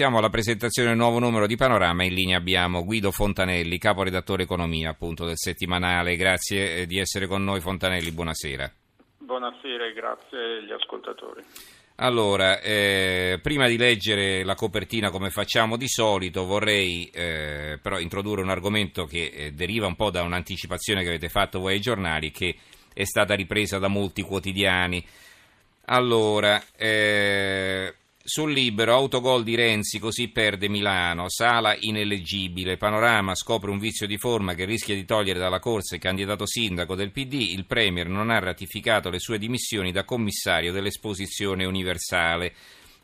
Siamo alla presentazione del nuovo numero di Panorama. In linea abbiamo Guido Fontanelli, caporedattore economia appunto del settimanale. Grazie eh, di essere con noi Fontanelli, buonasera. Buonasera e grazie agli ascoltatori. Allora, eh, prima di leggere la copertina come facciamo di solito, vorrei eh, però introdurre un argomento che eh, deriva un po' da un'anticipazione che avete fatto voi ai giornali, che è stata ripresa da molti quotidiani. Allora, eh, sul libero, autogol di Renzi, così perde Milano, Sala ineleggibile, Panorama scopre un vizio di forma che rischia di togliere dalla corsa il candidato sindaco del PD, il Premier non ha ratificato le sue dimissioni da commissario dell'esposizione universale.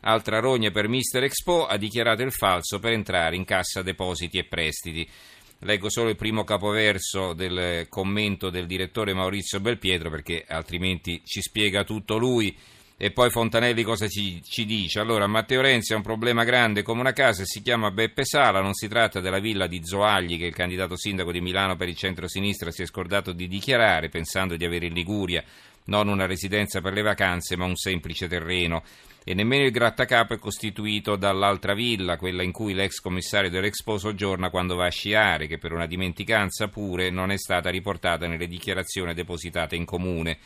Altra rogna per Mister Expo, ha dichiarato il falso per entrare in cassa depositi e prestiti. Leggo solo il primo capoverso del commento del direttore Maurizio Belpietro perché altrimenti ci spiega tutto lui. E poi Fontanelli cosa ci, ci, dice? Allora, Matteo Renzi ha un problema grande come una casa e si chiama Beppe Sala, non si tratta della villa di Zoagli che il candidato sindaco di Milano per il centro-sinistra si è scordato di dichiarare, pensando di avere in Liguria non una residenza per le vacanze ma un semplice terreno. E nemmeno il grattacapo è costituito dall'altra villa, quella in cui l'ex commissario dell'Expo soggiorna quando va a sciare, che per una dimenticanza pure non è stata riportata nelle dichiarazioni depositate in comune.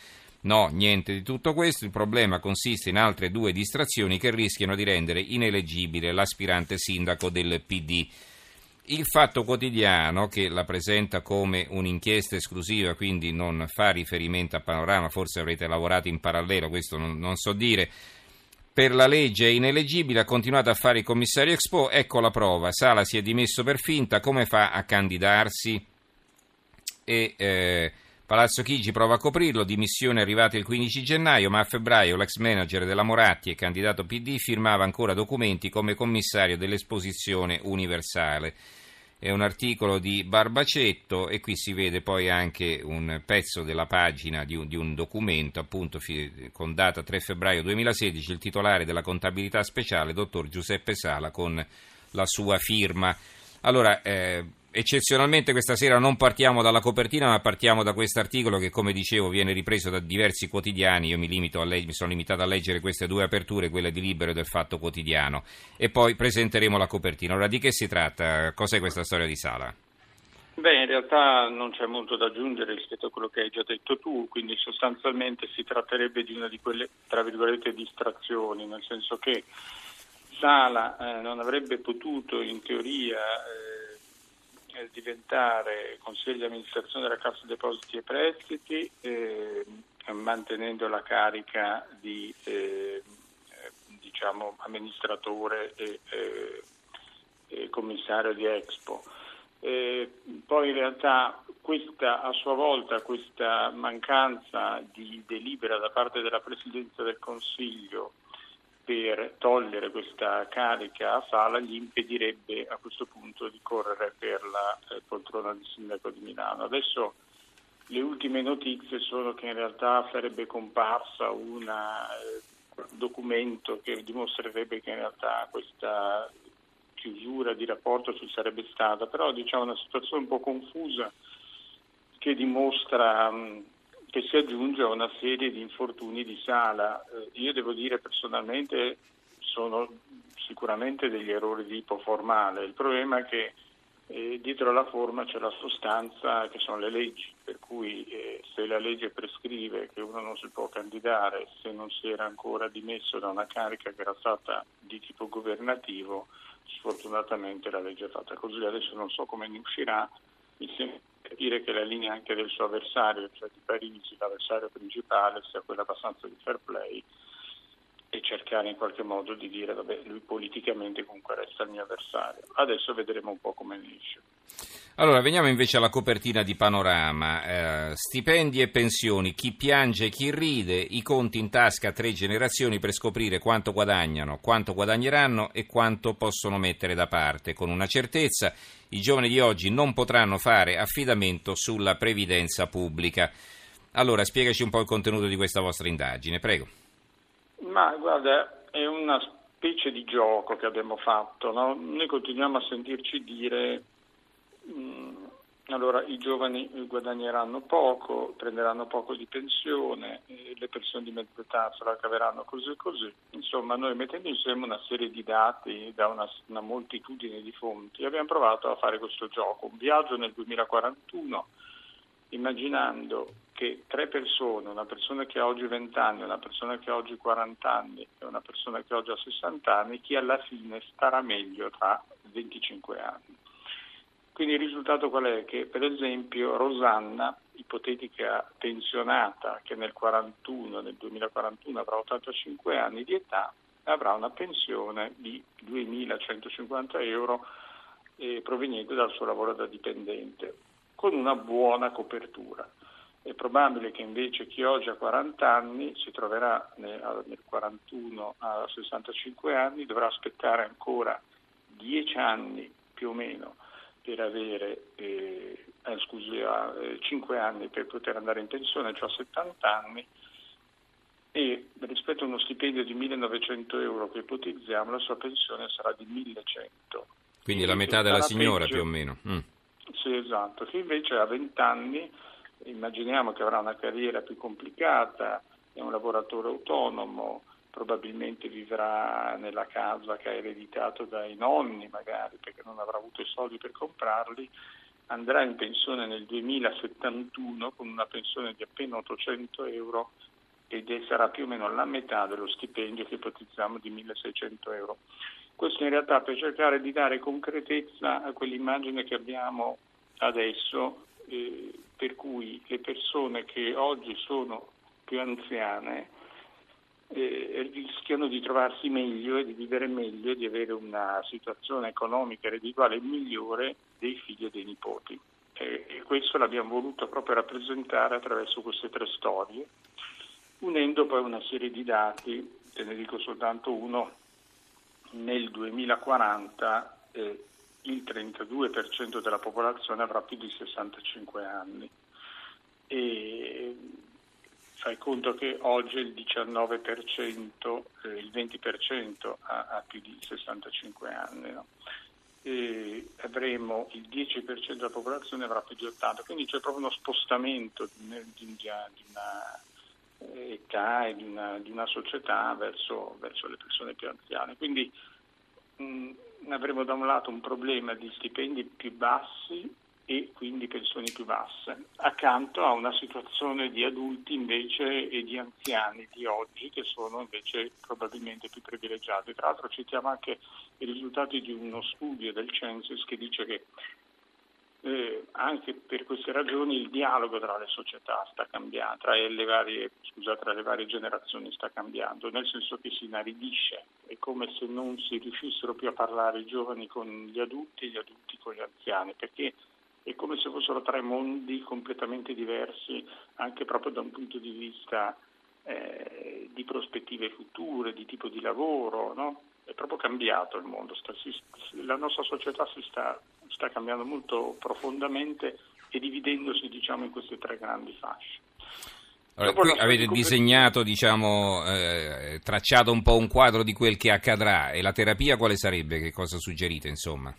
No, niente di tutto questo, il problema consiste in altre due distrazioni che rischiano di rendere ineleggibile l'aspirante sindaco del PD. Il Fatto Quotidiano, che la presenta come un'inchiesta esclusiva, quindi non fa riferimento a Panorama, forse avrete lavorato in parallelo, questo non, non so dire, per la legge è ineleggibile, ha continuato a fare il commissario Expo, ecco la prova, Sala si è dimesso per finta, come fa a candidarsi? E... Eh, Palazzo Chigi prova a coprirlo, dimissione arrivate il 15 gennaio, ma a febbraio l'ex manager della Moratti e candidato PD firmava ancora documenti come commissario dell'esposizione universale. È un articolo di Barbacetto e qui si vede poi anche un pezzo della pagina di un, di un documento, appunto con data 3 febbraio 2016, il titolare della contabilità speciale, dottor Giuseppe Sala, con la sua firma. Allora, eh, eccezionalmente questa sera non partiamo dalla copertina, ma partiamo da questo articolo che, come dicevo, viene ripreso da diversi quotidiani. Io mi, leg- mi, sono limitato a leggere queste due aperture, quella di Libero e del Fatto Quotidiano, e poi presenteremo la copertina. Ora, di che si tratta? Cos'è questa storia di Sala? Beh, in realtà non c'è molto da aggiungere rispetto a quello che hai già detto tu, quindi sostanzialmente si tratterebbe di una di quelle, tra virgolette, distrazioni, nel senso che Sala eh, non avrebbe potuto, in teoria, eh, diventare consiglio di amministrazione della Cassa Depositi e Prestiti eh, mantenendo la carica di eh, diciamo, amministratore e, eh, e, commissario di Expo. poi in realtà questa, a sua volta questa mancanza di delibera da parte della Presidenza del Consiglio per togliere questa carica a Sala gli impedirebbe a questo punto di correre per la eh, poltrona di sindaco di Milano. Adesso le ultime notizie sono che in realtà sarebbe comparsa un eh, documento che dimostrerebbe che in realtà questa chiusura di rapporto ci sarebbe stata, però diciamo una situazione un po' confusa che dimostra che si aggiunge a una serie di infortuni di sala. Eh, io devo dire personalmente sono sicuramente degli errori di tipo formale, il problema è che eh, dietro la forma c'è la sostanza che sono le leggi, per cui eh, se la legge prescrive che uno non si può candidare se non si era ancora dimesso da una carica che era stata di tipo governativo, sfortunatamente la legge è fatta così, adesso non so come ne uscirà, mi sembra capire che la linea anche del suo avversario, cioè di Parigi, l'avversario principale, sia quella abbastanza di fair play e cercare in qualche modo di dire vabbè lui politicamente comunque resta il mio avversario. Adesso vedremo un po' come esce. Allora, veniamo invece alla copertina di Panorama. Eh, stipendi e pensioni, chi piange e chi ride, i conti in tasca a tre generazioni per scoprire quanto guadagnano, quanto guadagneranno e quanto possono mettere da parte. Con una certezza, i giovani di oggi non potranno fare affidamento sulla previdenza pubblica. Allora, spiegaci un po' il contenuto di questa vostra indagine, prego. Ma guarda, è una specie di gioco che abbiamo fatto. No? Noi continuiamo a sentirci dire mh, mm, allora i giovani guadagneranno poco, prenderanno poco di pensione, le persone di mezza età se la caveranno così e così. Insomma, noi mettendo insieme una serie di dati da una, una moltitudine di fonti abbiamo provato a fare questo gioco, un viaggio nel 2041 immaginando che tre persone, una persona che ha oggi 20 anni, una persona che ha oggi 40 anni e una persona che oggi ha 60 anni, chi alla fine starà meglio tra 25 anni. Quindi il risultato qual è? Che per esempio Rosanna, ipotetica pensionata che nel, 41, nel 2041 avrà 85 anni di età, avrà una pensione di 2.150 euro eh, proveniente dal suo lavoro da dipendente, con una buona copertura. È probabile che invece chi oggi ha 40 anni si troverà nel, nel 41 a 65 anni, dovrà aspettare ancora 10 anni più o meno per avere eh, eh, scusi, eh, 5 anni per poter andare in pensione, cioè 70 anni, e rispetto a uno stipendio di 1900 euro che ipotizziamo, la sua pensione sarà di 1100. Quindi la metà della signora peggio. più o meno. Mm. Sì, esatto. Chi invece ha 20 anni, immaginiamo che avrà una carriera più complicata, è un lavoratore autonomo, probabilmente vivrà nella casa che ha ereditato dai nonni magari perché non avrà avuto i soldi per comprarli, andrà in pensione nel 2071 con una pensione di appena 800 euro ed sarà più o meno la metà dello stipendio che ipotizziamo di 1600 euro. Questo in realtà per cercare di dare concretezza a quell'immagine che abbiamo adesso, eh, per cui le persone che oggi sono più anziane eh, rischiano di trovarsi meglio e di vivere meglio e di avere una situazione economica e reddituale migliore dei figli e dei nipoti. Eh, e questo l'abbiamo voluto proprio rappresentare attraverso queste tre storie, unendo poi una serie di dati, te ne dico soltanto uno, nel 2040 eh, il 32% della popolazione avrà più di 65 anni. E fai conto che oggi il 19%, eh, il 20% ha, ha, più di 65 anni. No? avremo il 10% della popolazione avrà più di 80, quindi c'è proprio uno spostamento di, di, di una eh, età e di una, di una società verso, verso, le persone più anziane. Quindi mh, avremo da un lato un problema di stipendi più bassi e quindi pensioni più basse, accanto a una situazione di adulti invece e di anziani di oggi che sono invece probabilmente più privilegiati. Tra l'altro citiamo anche i risultati di uno studio del Census che dice che eh, anche per queste ragioni il dialogo tra le società sta cambiando, tra le, varie, scusa, tra le varie generazioni sta cambiando, nel senso che si inaridisce, è come se non si riuscissero più a parlare i giovani con gli adulti e gli adulti con gli anziani, perché è come se fossero tre mondi completamente diversi anche proprio da un punto di vista eh, di prospettive future, di tipo di lavoro, no? è proprio cambiato il mondo, sta, si, la nostra società si sta, sta, cambiando molto profondamente e dividendosi diciamo, in queste tre grandi fasce. Allora, qui avete disegnato, diciamo, eh, tracciato un po' un quadro di quel che accadrà e la terapia quale sarebbe? Che cosa suggerite insomma?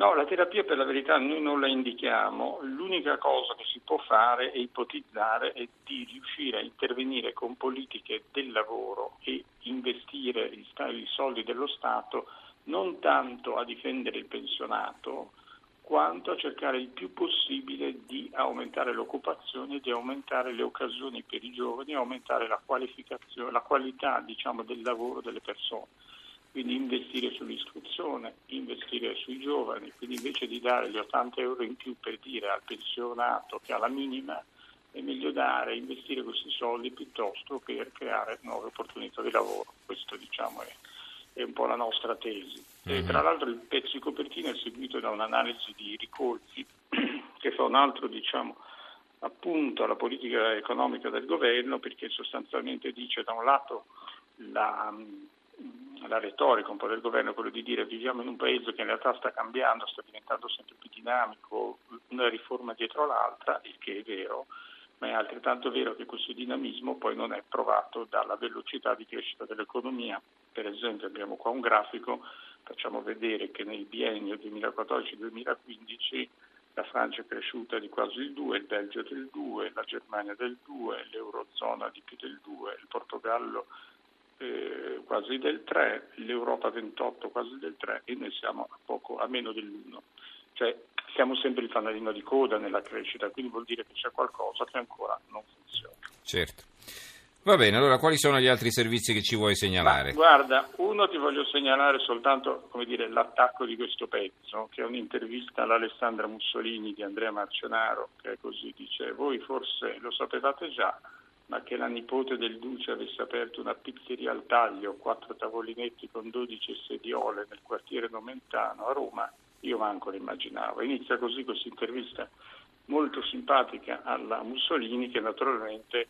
No, la terapia per la verità noi non la indichiamo, l'unica cosa che si può fare è ipotizzare è di riuscire a intervenire con politiche del lavoro e investire i soldi dello Stato non tanto a difendere il pensionato quanto a cercare il più possibile di aumentare l'occupazione, di aumentare le occasioni per i giovani, aumentare la, la qualità diciamo, del lavoro delle persone quindi investire sull'istruzione, investire sui giovani, quindi invece di dare gli 80 euro in più per dire al pensionato che ha la minima, è meglio dare, investire questi soldi piuttosto per creare nuove opportunità di lavoro. Questo diciamo è, è un po' la nostra tesi. Mm-hmm. Tra l'altro il pezzo di copertina è seguito da un'analisi di Ricolfi che fa un altro diciamo, appunto alla politica economica del governo perché sostanzialmente dice da un lato la la retorica un po' del governo è quello di dire viviamo in un paese che in realtà sta cambiando, sta diventando sempre più dinamico, una riforma dietro l'altra, il che è vero, ma è altrettanto vero che questo dinamismo poi non è provato dalla velocità di crescita dell'economia. Per esempio abbiamo qua un grafico, facciamo vedere che nel biennio 2014-2015 la Francia è cresciuta di quasi il 2, il Belgio del 2, la Germania del 2, l'Eurozona di più del 2, il Portogallo eh, quasi del 3, l'Europa 28 quasi del 3 e noi siamo a, poco, a meno dell'1. Cioè siamo sempre il fanalino di coda nella crescita, quindi vuol dire che c'è qualcosa che ancora non funziona. Certo. Va bene, allora quali sono gli altri servizi che ci vuoi segnalare? Guarda, uno ti voglio segnalare soltanto dire, l'attacco di questo pezzo, che è un'intervista all'Alessandra Mussolini di Andrea Marcionaro, che così, dice, voi forse lo sapevate già, ma che la nipote del Duce avesse aperto una pizzeria al taglio, quattro tavolinetti con 12 sediole nel quartiere Nomentano a Roma, io manco l'immaginavo. Inizia così questa intervista molto simpatica alla Mussolini che naturalmente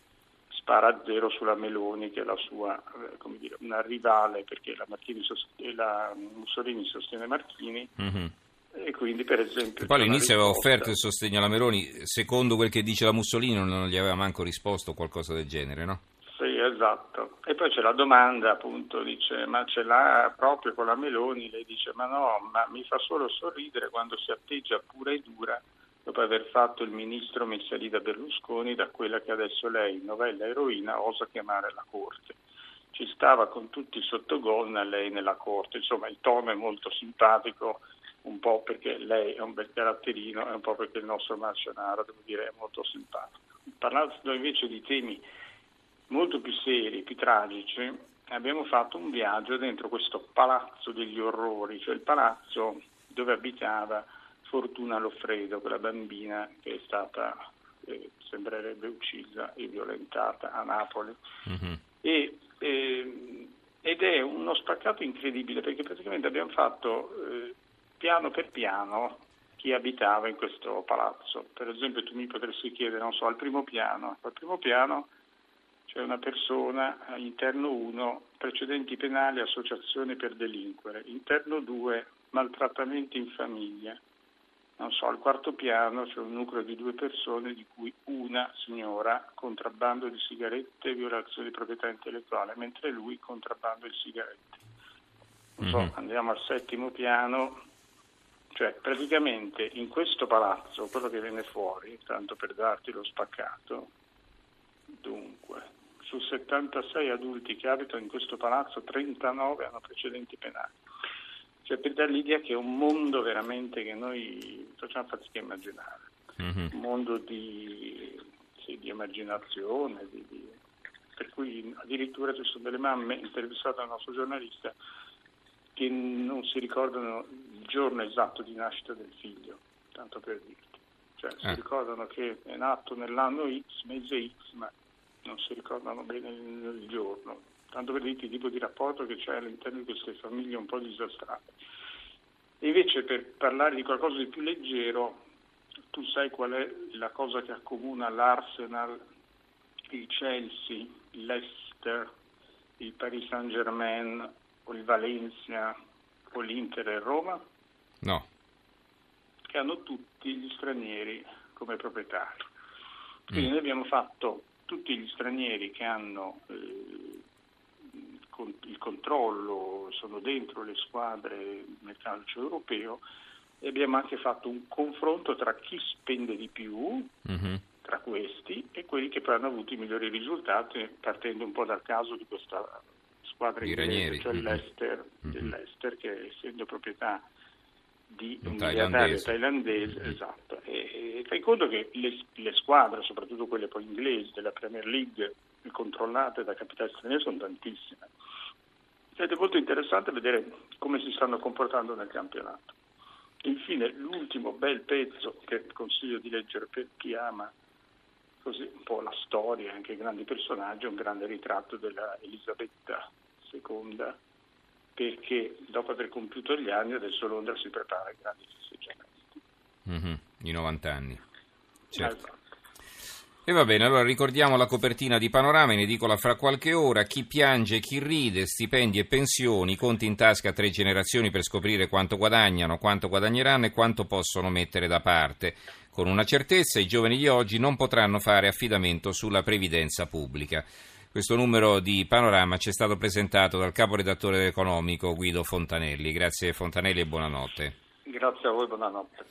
spara a zero sulla Meloni che è la sua, eh, come dire, una rivale perché la, sostiene, la Mussolini sostiene Marchini mm-hmm. e quindi per esempio... E poi all'inizio aveva offerto il sostegno alla Meloni, secondo quel che dice la Mussolini non gli aveva manco risposto o qualcosa del genere, no? Sì, esatto. E poi c'è la domanda, appunto, dice, ma ce l'ha proprio con la Meloni? Lei dice, ma no, ma mi fa solo sorridere quando si atteggia pura e dura dopo aver fatto il ministro messa lì da Berlusconi da quella che adesso lei, novella eroina, osa chiamare la Corte. Ci stava con tutti sotto gonna lei nella Corte, insomma il tono è molto simpatico, un po' perché lei è un bel caratterino e un po' perché il nostro Marcionaro, devo dire, è molto simpatico. Parlando invece di temi molto più seri, più tragici, abbiamo fatto un viaggio dentro questo palazzo degli orrori, cioè il palazzo dove abitava Fortuna Loffredo, quella bambina che è stata, eh, sembrerebbe, uccisa e violentata a Napoli. Mm-hmm. E, eh, ed è uno spaccato incredibile perché praticamente abbiamo fatto eh, piano per piano chi abitava in questo palazzo. Per esempio tu mi potresti chiedere, non so, al primo piano, al primo piano c'è una persona, interno 1, precedenti penali, associazione per delinquere, interno 2, maltrattamenti in famiglia, non so, al quarto piano c'è un nucleo di due persone, di cui una signora contrabbando di sigarette e violazione di proprietà intellettuale, mentre lui contrabbando di sigarette. Non so, mm-hmm. andiamo al settimo piano, cioè praticamente in questo palazzo, quello che viene fuori, tanto per darti lo spaccato, dunque, su 76 adulti che abitano in questo palazzo, 39 hanno precedenti penali cioè per dare l'idea che è un mondo veramente che noi facciamo fatica a immaginare, mm-hmm. un mondo di, sì, di immaginazione, di, di, per cui addirittura ci sono delle mamme intervistate dal nostro giornalista che non si ricordano il giorno esatto di nascita del figlio, tanto per dirti. Cioè, si eh. ricordano che è nato nell'anno X, mese X, ma non si ricordano bene il, il giorno tanto per dirti il tipo di rapporto che c'è all'interno di queste famiglie un po' disastrate. Invece per parlare di qualcosa di più leggero, tu sai qual è la cosa che accomuna l'Arsenal, il Chelsea, l'Ester, il Paris Saint Germain o il Valencia o l'Inter e Roma? No. Che hanno tutti gli stranieri come proprietari. Quindi mm. noi abbiamo fatto tutti gli stranieri che hanno eh, il controllo, sono dentro le squadre nel calcio europeo e abbiamo anche fatto un confronto tra chi spende di più mm-hmm. tra questi e quelli che poi hanno avuto i migliori risultati partendo un po' dal caso di questa squadra inglese, cioè mm-hmm. l'Ester, mm-hmm. che essendo proprietà di un, un miliardario thailandese, mm-hmm. esatto. E, e fai conto che le, le, squadre, soprattutto quelle poi inglesi della Premier League, controllate da capitali stranieri, sono tantissime. Ed è molto interessante vedere come si stanno comportando nel campionato. Infine, l'ultimo bel pezzo che consiglio di leggere per chi ama così un po' la storia, anche i grandi personaggi, un grande ritratto della Elisabetta II, perché dopo aver compiuto gli anni adesso Londra si prepara ai grandi festeggiamenti. Mm-hmm, I 90 anni. Certo. Esatto. E va bene, allora ricordiamo la copertina di Panorama, in edicola fra qualche ora, chi piange, chi ride, stipendi e pensioni, conti in tasca a tre generazioni per scoprire quanto guadagnano, quanto guadagneranno e quanto possono mettere da parte. Con una certezza i giovani di oggi non potranno fare affidamento sulla previdenza pubblica. Questo numero di Panorama ci è stato presentato dal caporedattore dell'economico Guido Fontanelli. Grazie Fontanelli e buonanotte. Grazie a voi, buonanotte.